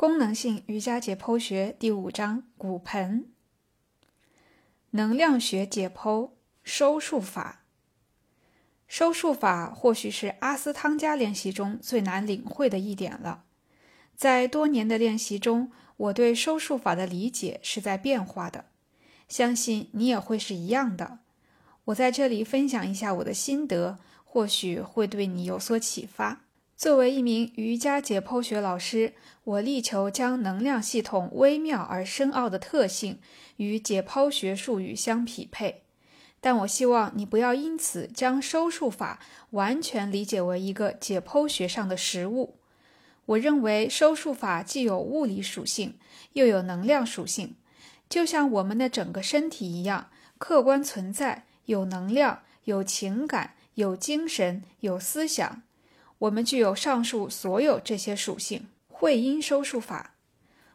功能性瑜伽解剖学第五章骨盆能量学解剖收束法。收束法或许是阿斯汤加练习中最难领会的一点了。在多年的练习中，我对收束法的理解是在变化的，相信你也会是一样的。我在这里分享一下我的心得，或许会对你有所启发。作为一名瑜伽解剖学老师，我力求将能量系统微妙而深奥的特性与解剖学术语相匹配。但我希望你不要因此将收束法完全理解为一个解剖学上的实物。我认为收束法既有物理属性，又有能量属性，就像我们的整个身体一样，客观存在，有能量，有情感，有精神，有思想。我们具有上述所有这些属性。会阴收束法，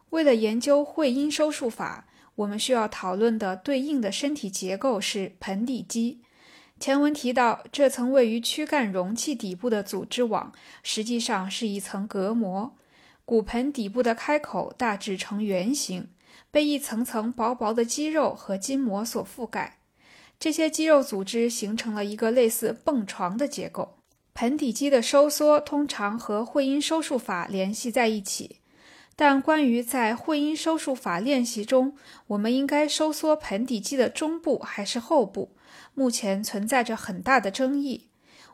为了研究会阴收束法，我们需要讨论的对应的身体结构是盆底肌。前文提到，这层位于躯干容器底部的组织网，实际上是一层隔膜。骨盆底部的开口大致呈圆形，被一层层薄薄的肌肉和筋膜所覆盖。这些肌肉组织形成了一个类似蹦床的结构。盆底肌的收缩通常和会阴收束法联系在一起，但关于在会阴收束法练习中，我们应该收缩盆底肌的中部还是后部，目前存在着很大的争议。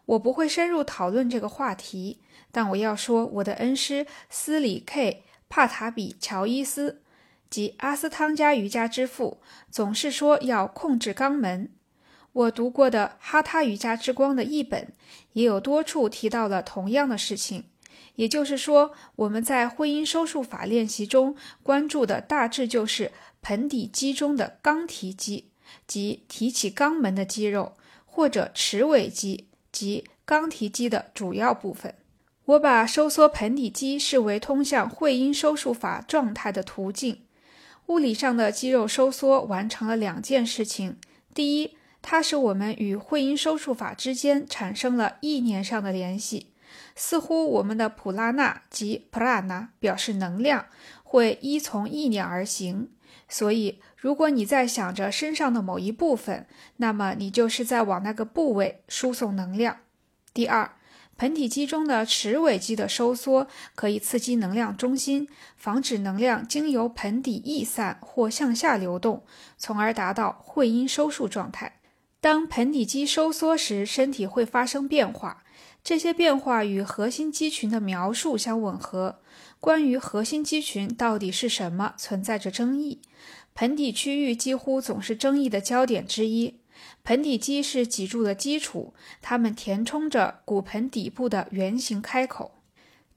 我不会深入讨论这个话题，但我要说，我的恩师斯里 K 帕塔比乔伊斯及阿斯汤加瑜伽之父总是说要控制肛门。我读过的《哈他瑜伽之光》的译本也有多处提到了同样的事情，也就是说，我们在会阴收束法练习中关注的大致就是盆底肌中的肛提肌，即提起肛门的肌肉，或者池尾肌及肛提肌的主要部分。我把收缩盆底肌视为通向会阴收束法状态的途径。物理上的肌肉收缩完成了两件事情：第一，它使我们与会阴收束法之间产生了意念上的联系，似乎我们的普拉纳及普拉纳表示能量会依从意念而行。所以，如果你在想着身上的某一部分，那么你就是在往那个部位输送能量。第二，盆底肌中的池尾肌的收缩可以刺激能量中心，防止能量经由盆底溢散或向下流动，从而达到会阴收束状态。当盆底肌收缩时，身体会发生变化，这些变化与核心肌群的描述相吻合。关于核心肌群到底是什么，存在着争议。盆底区域几乎总是争议的焦点之一。盆底肌是脊柱的基础，它们填充着骨盆底部的圆形开口。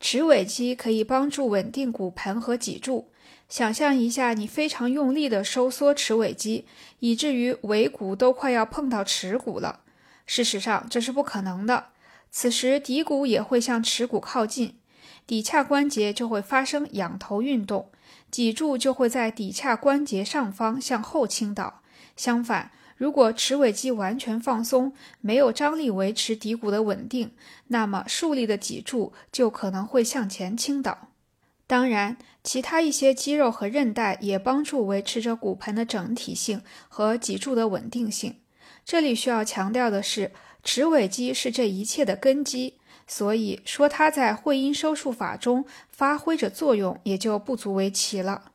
池尾肌可以帮助稳定骨盆和脊柱。想象一下，你非常用力地收缩池尾肌，以至于尾骨都快要碰到耻骨了。事实上，这是不可能的。此时，骶骨也会向耻骨靠近，骶髂关节就会发生仰头运动，脊柱就会在骶髂关节上方向后倾倒。相反，如果池尾肌完全放松，没有张力维持骶骨的稳定，那么竖立的脊柱就可能会向前倾倒。当然，其他一些肌肉和韧带也帮助维持着骨盆的整体性和脊柱的稳定性。这里需要强调的是，池尾肌是这一切的根基，所以说它在会阴收束法中发挥着作用也就不足为奇了。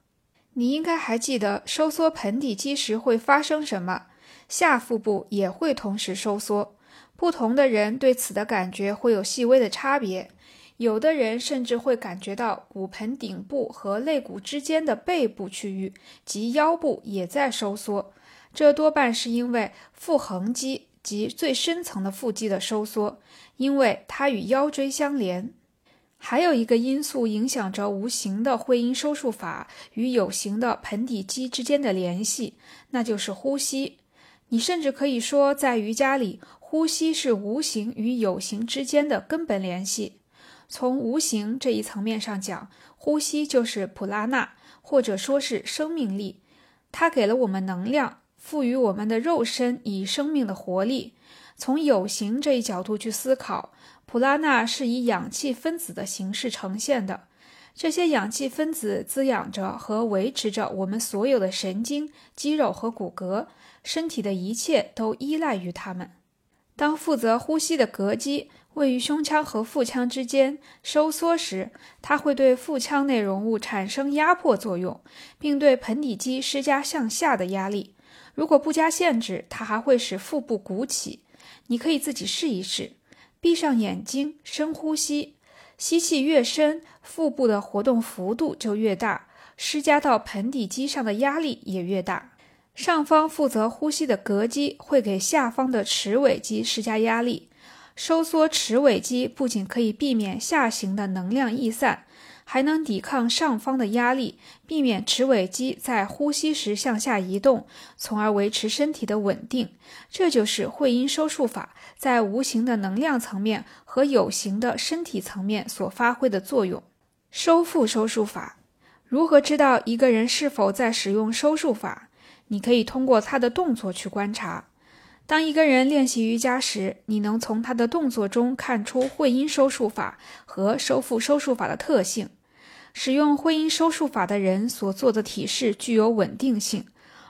你应该还记得收缩盆底肌时会发生什么，下腹部也会同时收缩。不同的人对此的感觉会有细微的差别。有的人甚至会感觉到骨盆顶部和肋骨之间的背部区域及腰部也在收缩，这多半是因为腹横肌及最深层的腹肌的收缩，因为它与腰椎相连。还有一个因素影响着无形的会阴收束法与有形的盆底肌之间的联系，那就是呼吸。你甚至可以说，在瑜伽里，呼吸是无形与有形之间的根本联系。从无形这一层面上讲，呼吸就是普拉纳，或者说是生命力，它给了我们能量，赋予我们的肉身以生命的活力。从有形这一角度去思考，普拉纳是以氧气分子的形式呈现的。这些氧气分子滋养着和维持着我们所有的神经、肌肉和骨骼，身体的一切都依赖于它们。当负责呼吸的膈肌位于胸腔和腹腔之间收缩时，它会对腹腔内容物产生压迫作用，并对盆底肌施加向下的压力。如果不加限制，它还会使腹部鼓起。你可以自己试一试，闭上眼睛，深呼吸。吸气越深，腹部的活动幅度就越大，施加到盆底肌上的压力也越大。上方负责呼吸的膈肌会给下方的齿尾肌施加压力，收缩齿尾肌不仅可以避免下行的能量溢散。还能抵抗上方的压力，避免齿尾肌在呼吸时向下移动，从而维持身体的稳定。这就是会阴收束法在无形的能量层面和有形的身体层面所发挥的作用。收腹收束法，如何知道一个人是否在使用收束法？你可以通过他的动作去观察。当一个人练习瑜伽时，你能从他的动作中看出会阴收束法和收腹收束法的特性。使用会阴收束法的人所做的体式具有稳定性，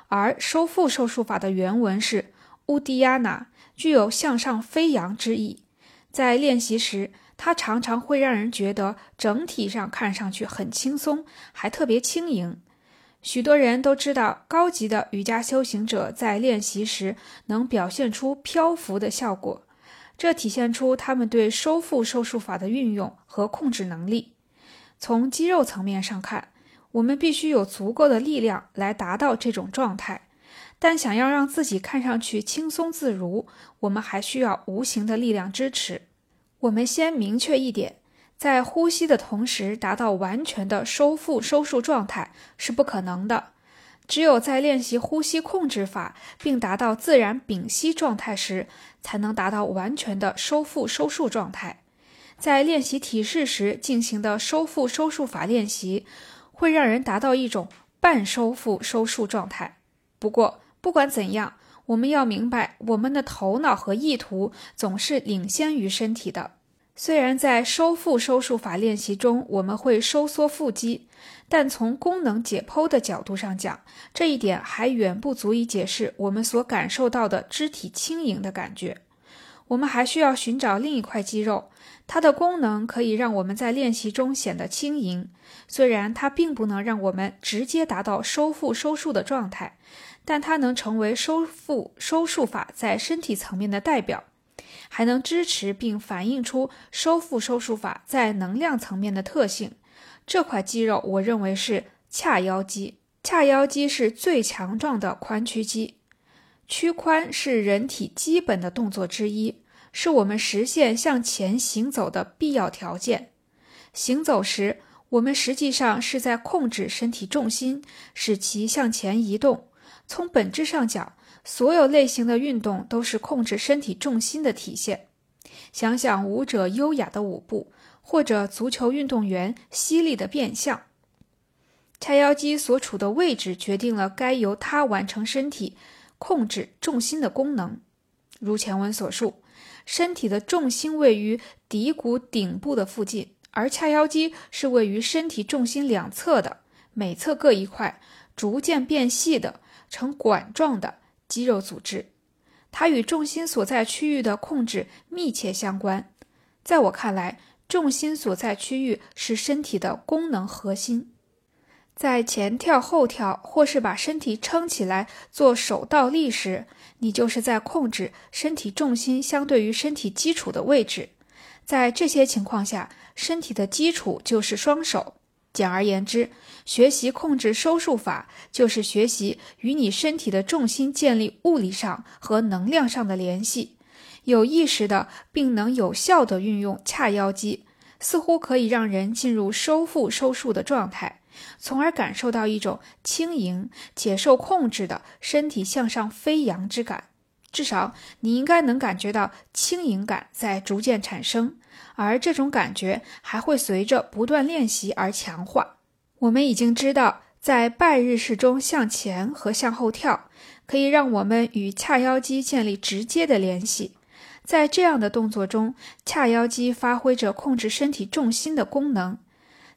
而收腹收束法的原文是乌迪亚纳，具有向上飞扬之意。在练习时，它常常会让人觉得整体上看上去很轻松，还特别轻盈。许多人都知道，高级的瑜伽修行者在练习时能表现出漂浮的效果，这体现出他们对收腹收束法的运用和控制能力。从肌肉层面上看，我们必须有足够的力量来达到这种状态。但想要让自己看上去轻松自如，我们还需要无形的力量支持。我们先明确一点，在呼吸的同时达到完全的收腹收束状态是不可能的。只有在练习呼吸控制法并达到自然屏息状态时，才能达到完全的收腹收束状态。在练习体式时进行的收腹收束法练习，会让人达到一种半收腹收束状态。不过，不管怎样，我们要明白，我们的头脑和意图总是领先于身体的。虽然在收腹收束法练习中，我们会收缩腹肌，但从功能解剖的角度上讲，这一点还远不足以解释我们所感受到的肢体轻盈的感觉。我们还需要寻找另一块肌肉。它的功能可以让我们在练习中显得轻盈，虽然它并不能让我们直接达到收腹收束的状态，但它能成为收腹收束法在身体层面的代表，还能支持并反映出收腹收束法在能量层面的特性。这块肌肉，我认为是髂腰肌。髂腰肌是最强壮的髋屈肌，屈髋是人体基本的动作之一。是我们实现向前行走的必要条件。行走时，我们实际上是在控制身体重心，使其向前移动。从本质上讲，所有类型的运动都是控制身体重心的体现。想想舞者优雅的舞步，或者足球运动员犀利的变向。髂腰肌所处的位置决定了该由它完成身体控制重心的功能。如前文所述。身体的重心位于骶骨顶部的附近，而髂腰肌是位于身体重心两侧的，每侧各一块，逐渐变细的呈管状的肌肉组织。它与重心所在区域的控制密切相关。在我看来，重心所在区域是身体的功能核心。在前跳、后跳，或是把身体撑起来做手倒立时，你就是在控制身体重心相对于身体基础的位置。在这些情况下，身体的基础就是双手。简而言之，学习控制收束法，就是学习与你身体的重心建立物理上和能量上的联系。有意识的，并能有效地运用髂腰肌，似乎可以让人进入收腹收束的状态。从而感受到一种轻盈且受控制的身体向上飞扬之感。至少你应该能感觉到轻盈感在逐渐产生，而这种感觉还会随着不断练习而强化。我们已经知道，在拜日式中向前和向后跳可以让我们与髂腰肌建立直接的联系。在这样的动作中，髂腰肌发挥着控制身体重心的功能。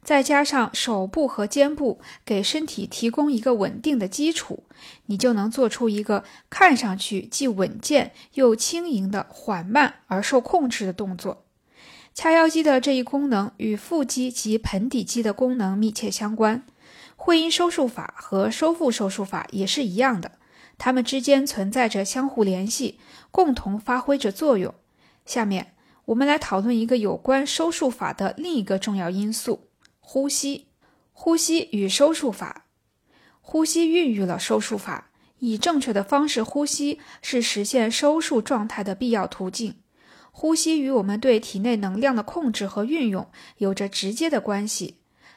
再加上手部和肩部给身体提供一个稳定的基础，你就能做出一个看上去既稳健又轻盈的缓慢而受控制的动作。髂腰肌的这一功能与腹肌及盆底肌的功能密切相关。会阴收束法和收腹收束法也是一样的，它们之间存在着相互联系，共同发挥着作用。下面我们来讨论一个有关收束法的另一个重要因素——呼吸。呼吸与收束法，呼吸孕育了收束法。以正确的方式呼吸是实现收束状态的必要途径。呼吸与我们对体内能量的控制和运用有着直接的关系。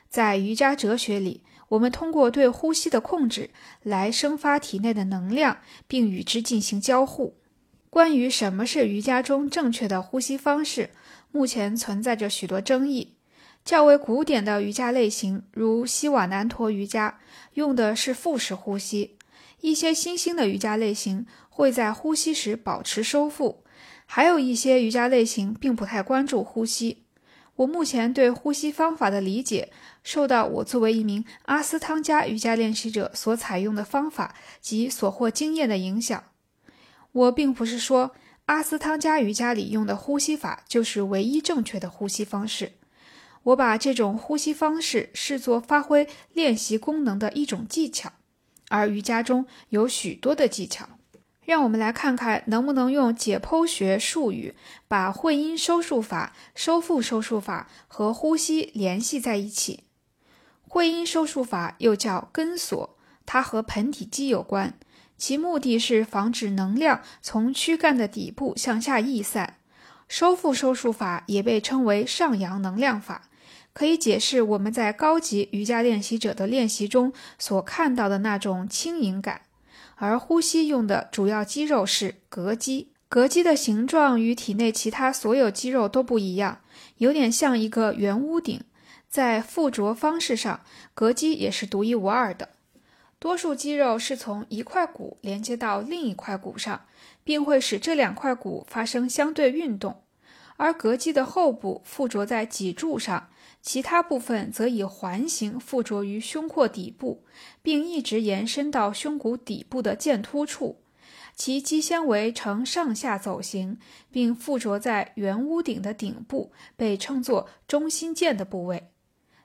在瑜伽哲学里，我们通过对呼吸的控制来生发体内的能量，并与之进行交互。关于什么是瑜伽中正确的呼吸方式，目前存在着许多争议。较为古典的瑜伽类型，如西瓦南陀瑜伽，用的是腹式呼吸；一些新兴的瑜伽类型会在呼吸时保持收腹。还有一些瑜伽类型并不太关注呼吸。我目前对呼吸方法的理解，受到我作为一名阿斯汤加瑜伽练习者所采用的方法及所获经验的影响。我并不是说阿斯汤加瑜伽里用的呼吸法就是唯一正确的呼吸方式。我把这种呼吸方式视作发挥练习功能的一种技巧，而瑜伽中有许多的技巧。让我们来看看能不能用解剖学术语把会阴收束法、收腹收束法和呼吸联系在一起。会阴收束法又叫根锁，它和盆底肌有关，其目的是防止能量从躯干的底部向下溢散。收腹收束法也被称为上扬能量法，可以解释我们在高级瑜伽练习者的练习中所看到的那种轻盈感。而呼吸用的主要肌肉是膈肌，膈肌的形状与体内其他所有肌肉都不一样，有点像一个圆屋顶。在附着方式上，膈肌也是独一无二的。多数肌肉是从一块骨连接到另一块骨上，并会使这两块骨发生相对运动。而膈肌的后部附着在脊柱上。其他部分则以环形附着于胸廓底部，并一直延伸到胸骨底部的剑突处。其肌纤维呈上下走形，并附着在圆屋顶的顶部，被称作中心剑的部位。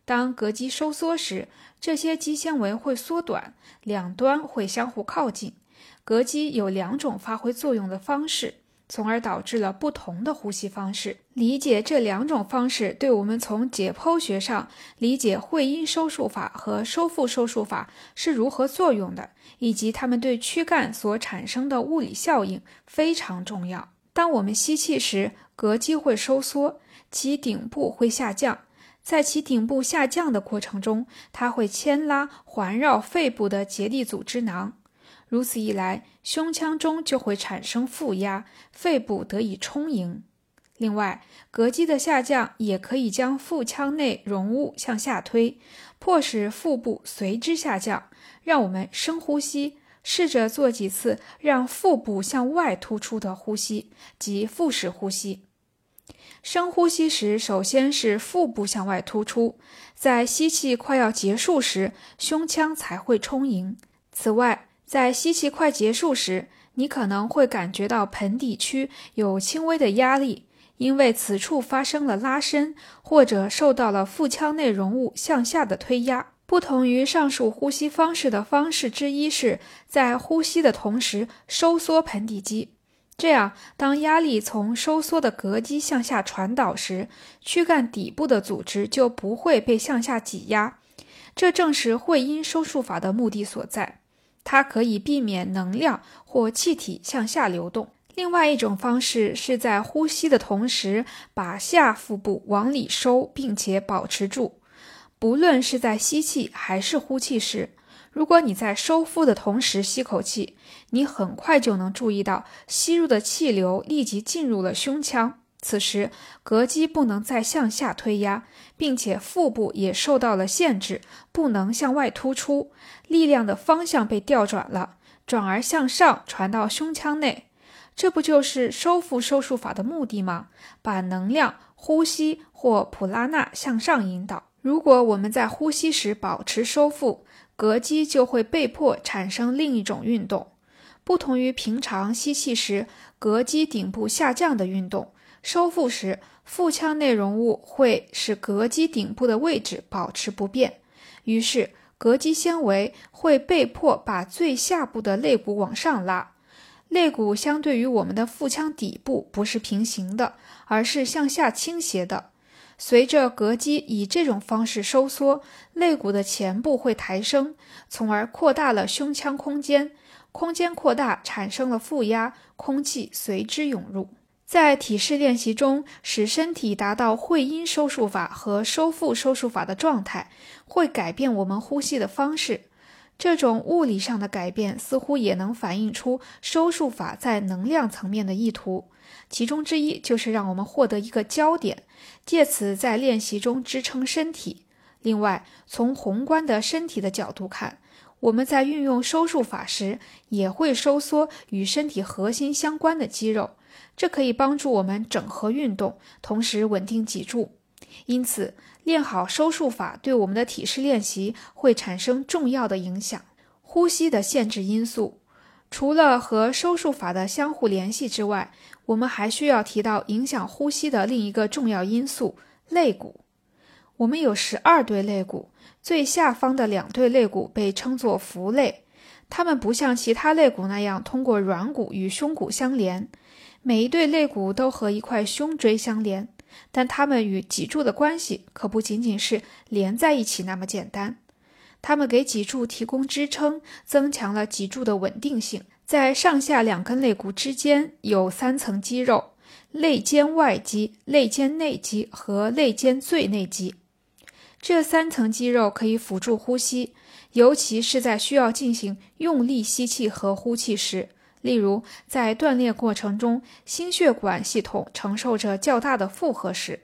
当膈肌收缩时，这些肌纤维会缩短，两端会相互靠近。膈肌有两种发挥作用的方式。从而导致了不同的呼吸方式。理解这两种方式，对我们从解剖学上理解会阴收束法和收腹收束法是如何作用的，以及它们对躯干所产生的物理效应非常重要。当我们吸气时，膈肌会收缩，其顶部会下降。在其顶部下降的过程中，它会牵拉环绕肺部的结缔组织囊。如此一来，胸腔中就会产生负压，肺部得以充盈。另外，膈肌的下降也可以将腹腔内容物向下推，迫使腹部随之下降。让我们深呼吸，试着做几次让腹部向外突出的呼吸，即腹式呼吸。深呼吸时，首先是腹部向外突出，在吸气快要结束时，胸腔才会充盈。此外，在吸气快结束时，你可能会感觉到盆底区有轻微的压力，因为此处发生了拉伸，或者受到了腹腔内容物向下的推压。不同于上述呼吸方式的方式之一是在呼吸的同时收缩盆底肌，这样当压力从收缩的膈肌向下传导时，躯干底部的组织就不会被向下挤压。这正是会阴收束法的目的所在。它可以避免能量或气体向下流动。另外一种方式是在呼吸的同时把下腹部往里收，并且保持住。不论是在吸气还是呼气时，如果你在收腹的同时吸口气，你很快就能注意到吸入的气流立即进入了胸腔。此时，膈肌不能再向下推压，并且腹部也受到了限制，不能向外突出，力量的方向被调转了，转而向上传到胸腔内。这不就是收腹收束法的目的吗？把能量、呼吸或普拉纳向上引导。如果我们在呼吸时保持收腹，膈肌就会被迫产生另一种运动，不同于平常吸气时膈肌顶部下降的运动。收腹时，腹腔内容物会使膈肌顶部的位置保持不变，于是膈肌纤维会被迫把最下部的肋骨往上拉。肋骨相对于我们的腹腔底部不是平行的，而是向下倾斜的。随着膈肌以这种方式收缩，肋骨的前部会抬升，从而扩大了胸腔空间。空间扩大，产生了负压，空气随之涌入。在体式练习中，使身体达到会阴收束法和收腹收束法的状态，会改变我们呼吸的方式。这种物理上的改变似乎也能反映出收束法在能量层面的意图，其中之一就是让我们获得一个焦点，借此在练习中支撑身体。另外，从宏观的身体的角度看，我们在运用收束法时，也会收缩与身体核心相关的肌肉。这可以帮助我们整合运动，同时稳定脊柱。因此，练好收束法对我们的体式练习会产生重要的影响。呼吸的限制因素，除了和收束法的相互联系之外，我们还需要提到影响呼吸的另一个重要因素——肋骨。我们有十二对肋骨，最下方的两对肋骨被称作腹肋，它们不像其他肋骨那样通过软骨与胸骨相连。每一对肋骨都和一块胸椎相连，但它们与脊柱的关系可不仅仅是连在一起那么简单。它们给脊柱提供支撑，增强了脊柱的稳定性。在上下两根肋骨之间有三层肌肉：肋间外肌、肋间内肌和肋间最内肌。这三层肌肉可以辅助呼吸，尤其是在需要进行用力吸气和呼气时。例如，在锻炼过程中，心血管系统承受着较大的负荷时，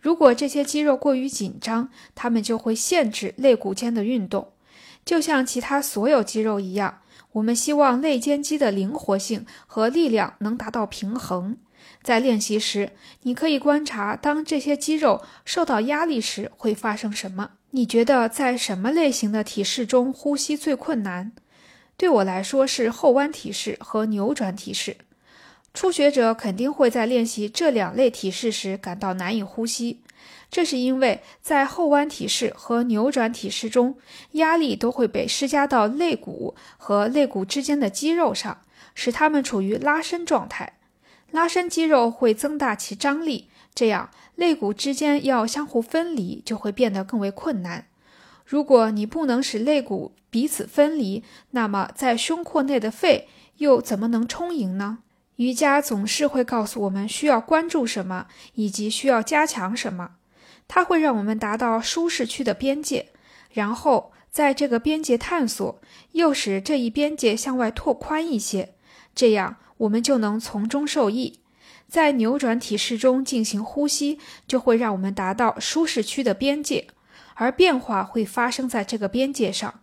如果这些肌肉过于紧张，它们就会限制肋骨间的运动。就像其他所有肌肉一样，我们希望肋间肌的灵活性和力量能达到平衡。在练习时，你可以观察，当这些肌肉受到压力时会发生什么。你觉得在什么类型的体式中呼吸最困难？对我来说是后弯体式和扭转体式。初学者肯定会在练习这两类体式时感到难以呼吸，这是因为在后弯体式和扭转体式中，压力都会被施加到肋骨和肋骨之间的肌肉上，使它们处于拉伸状态。拉伸肌肉会增大其张力，这样肋骨之间要相互分离就会变得更为困难。如果你不能使肋骨彼此分离，那么在胸廓内的肺又怎么能充盈呢？瑜伽总是会告诉我们需要关注什么，以及需要加强什么。它会让我们达到舒适区的边界，然后在这个边界探索，又使这一边界向外拓宽一些，这样我们就能从中受益。在扭转体式中进行呼吸，就会让我们达到舒适区的边界。而变化会发生在这个边界上。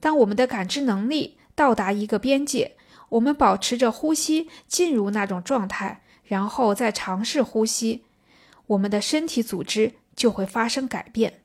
当我们的感知能力到达一个边界，我们保持着呼吸进入那种状态，然后再尝试呼吸，我们的身体组织就会发生改变。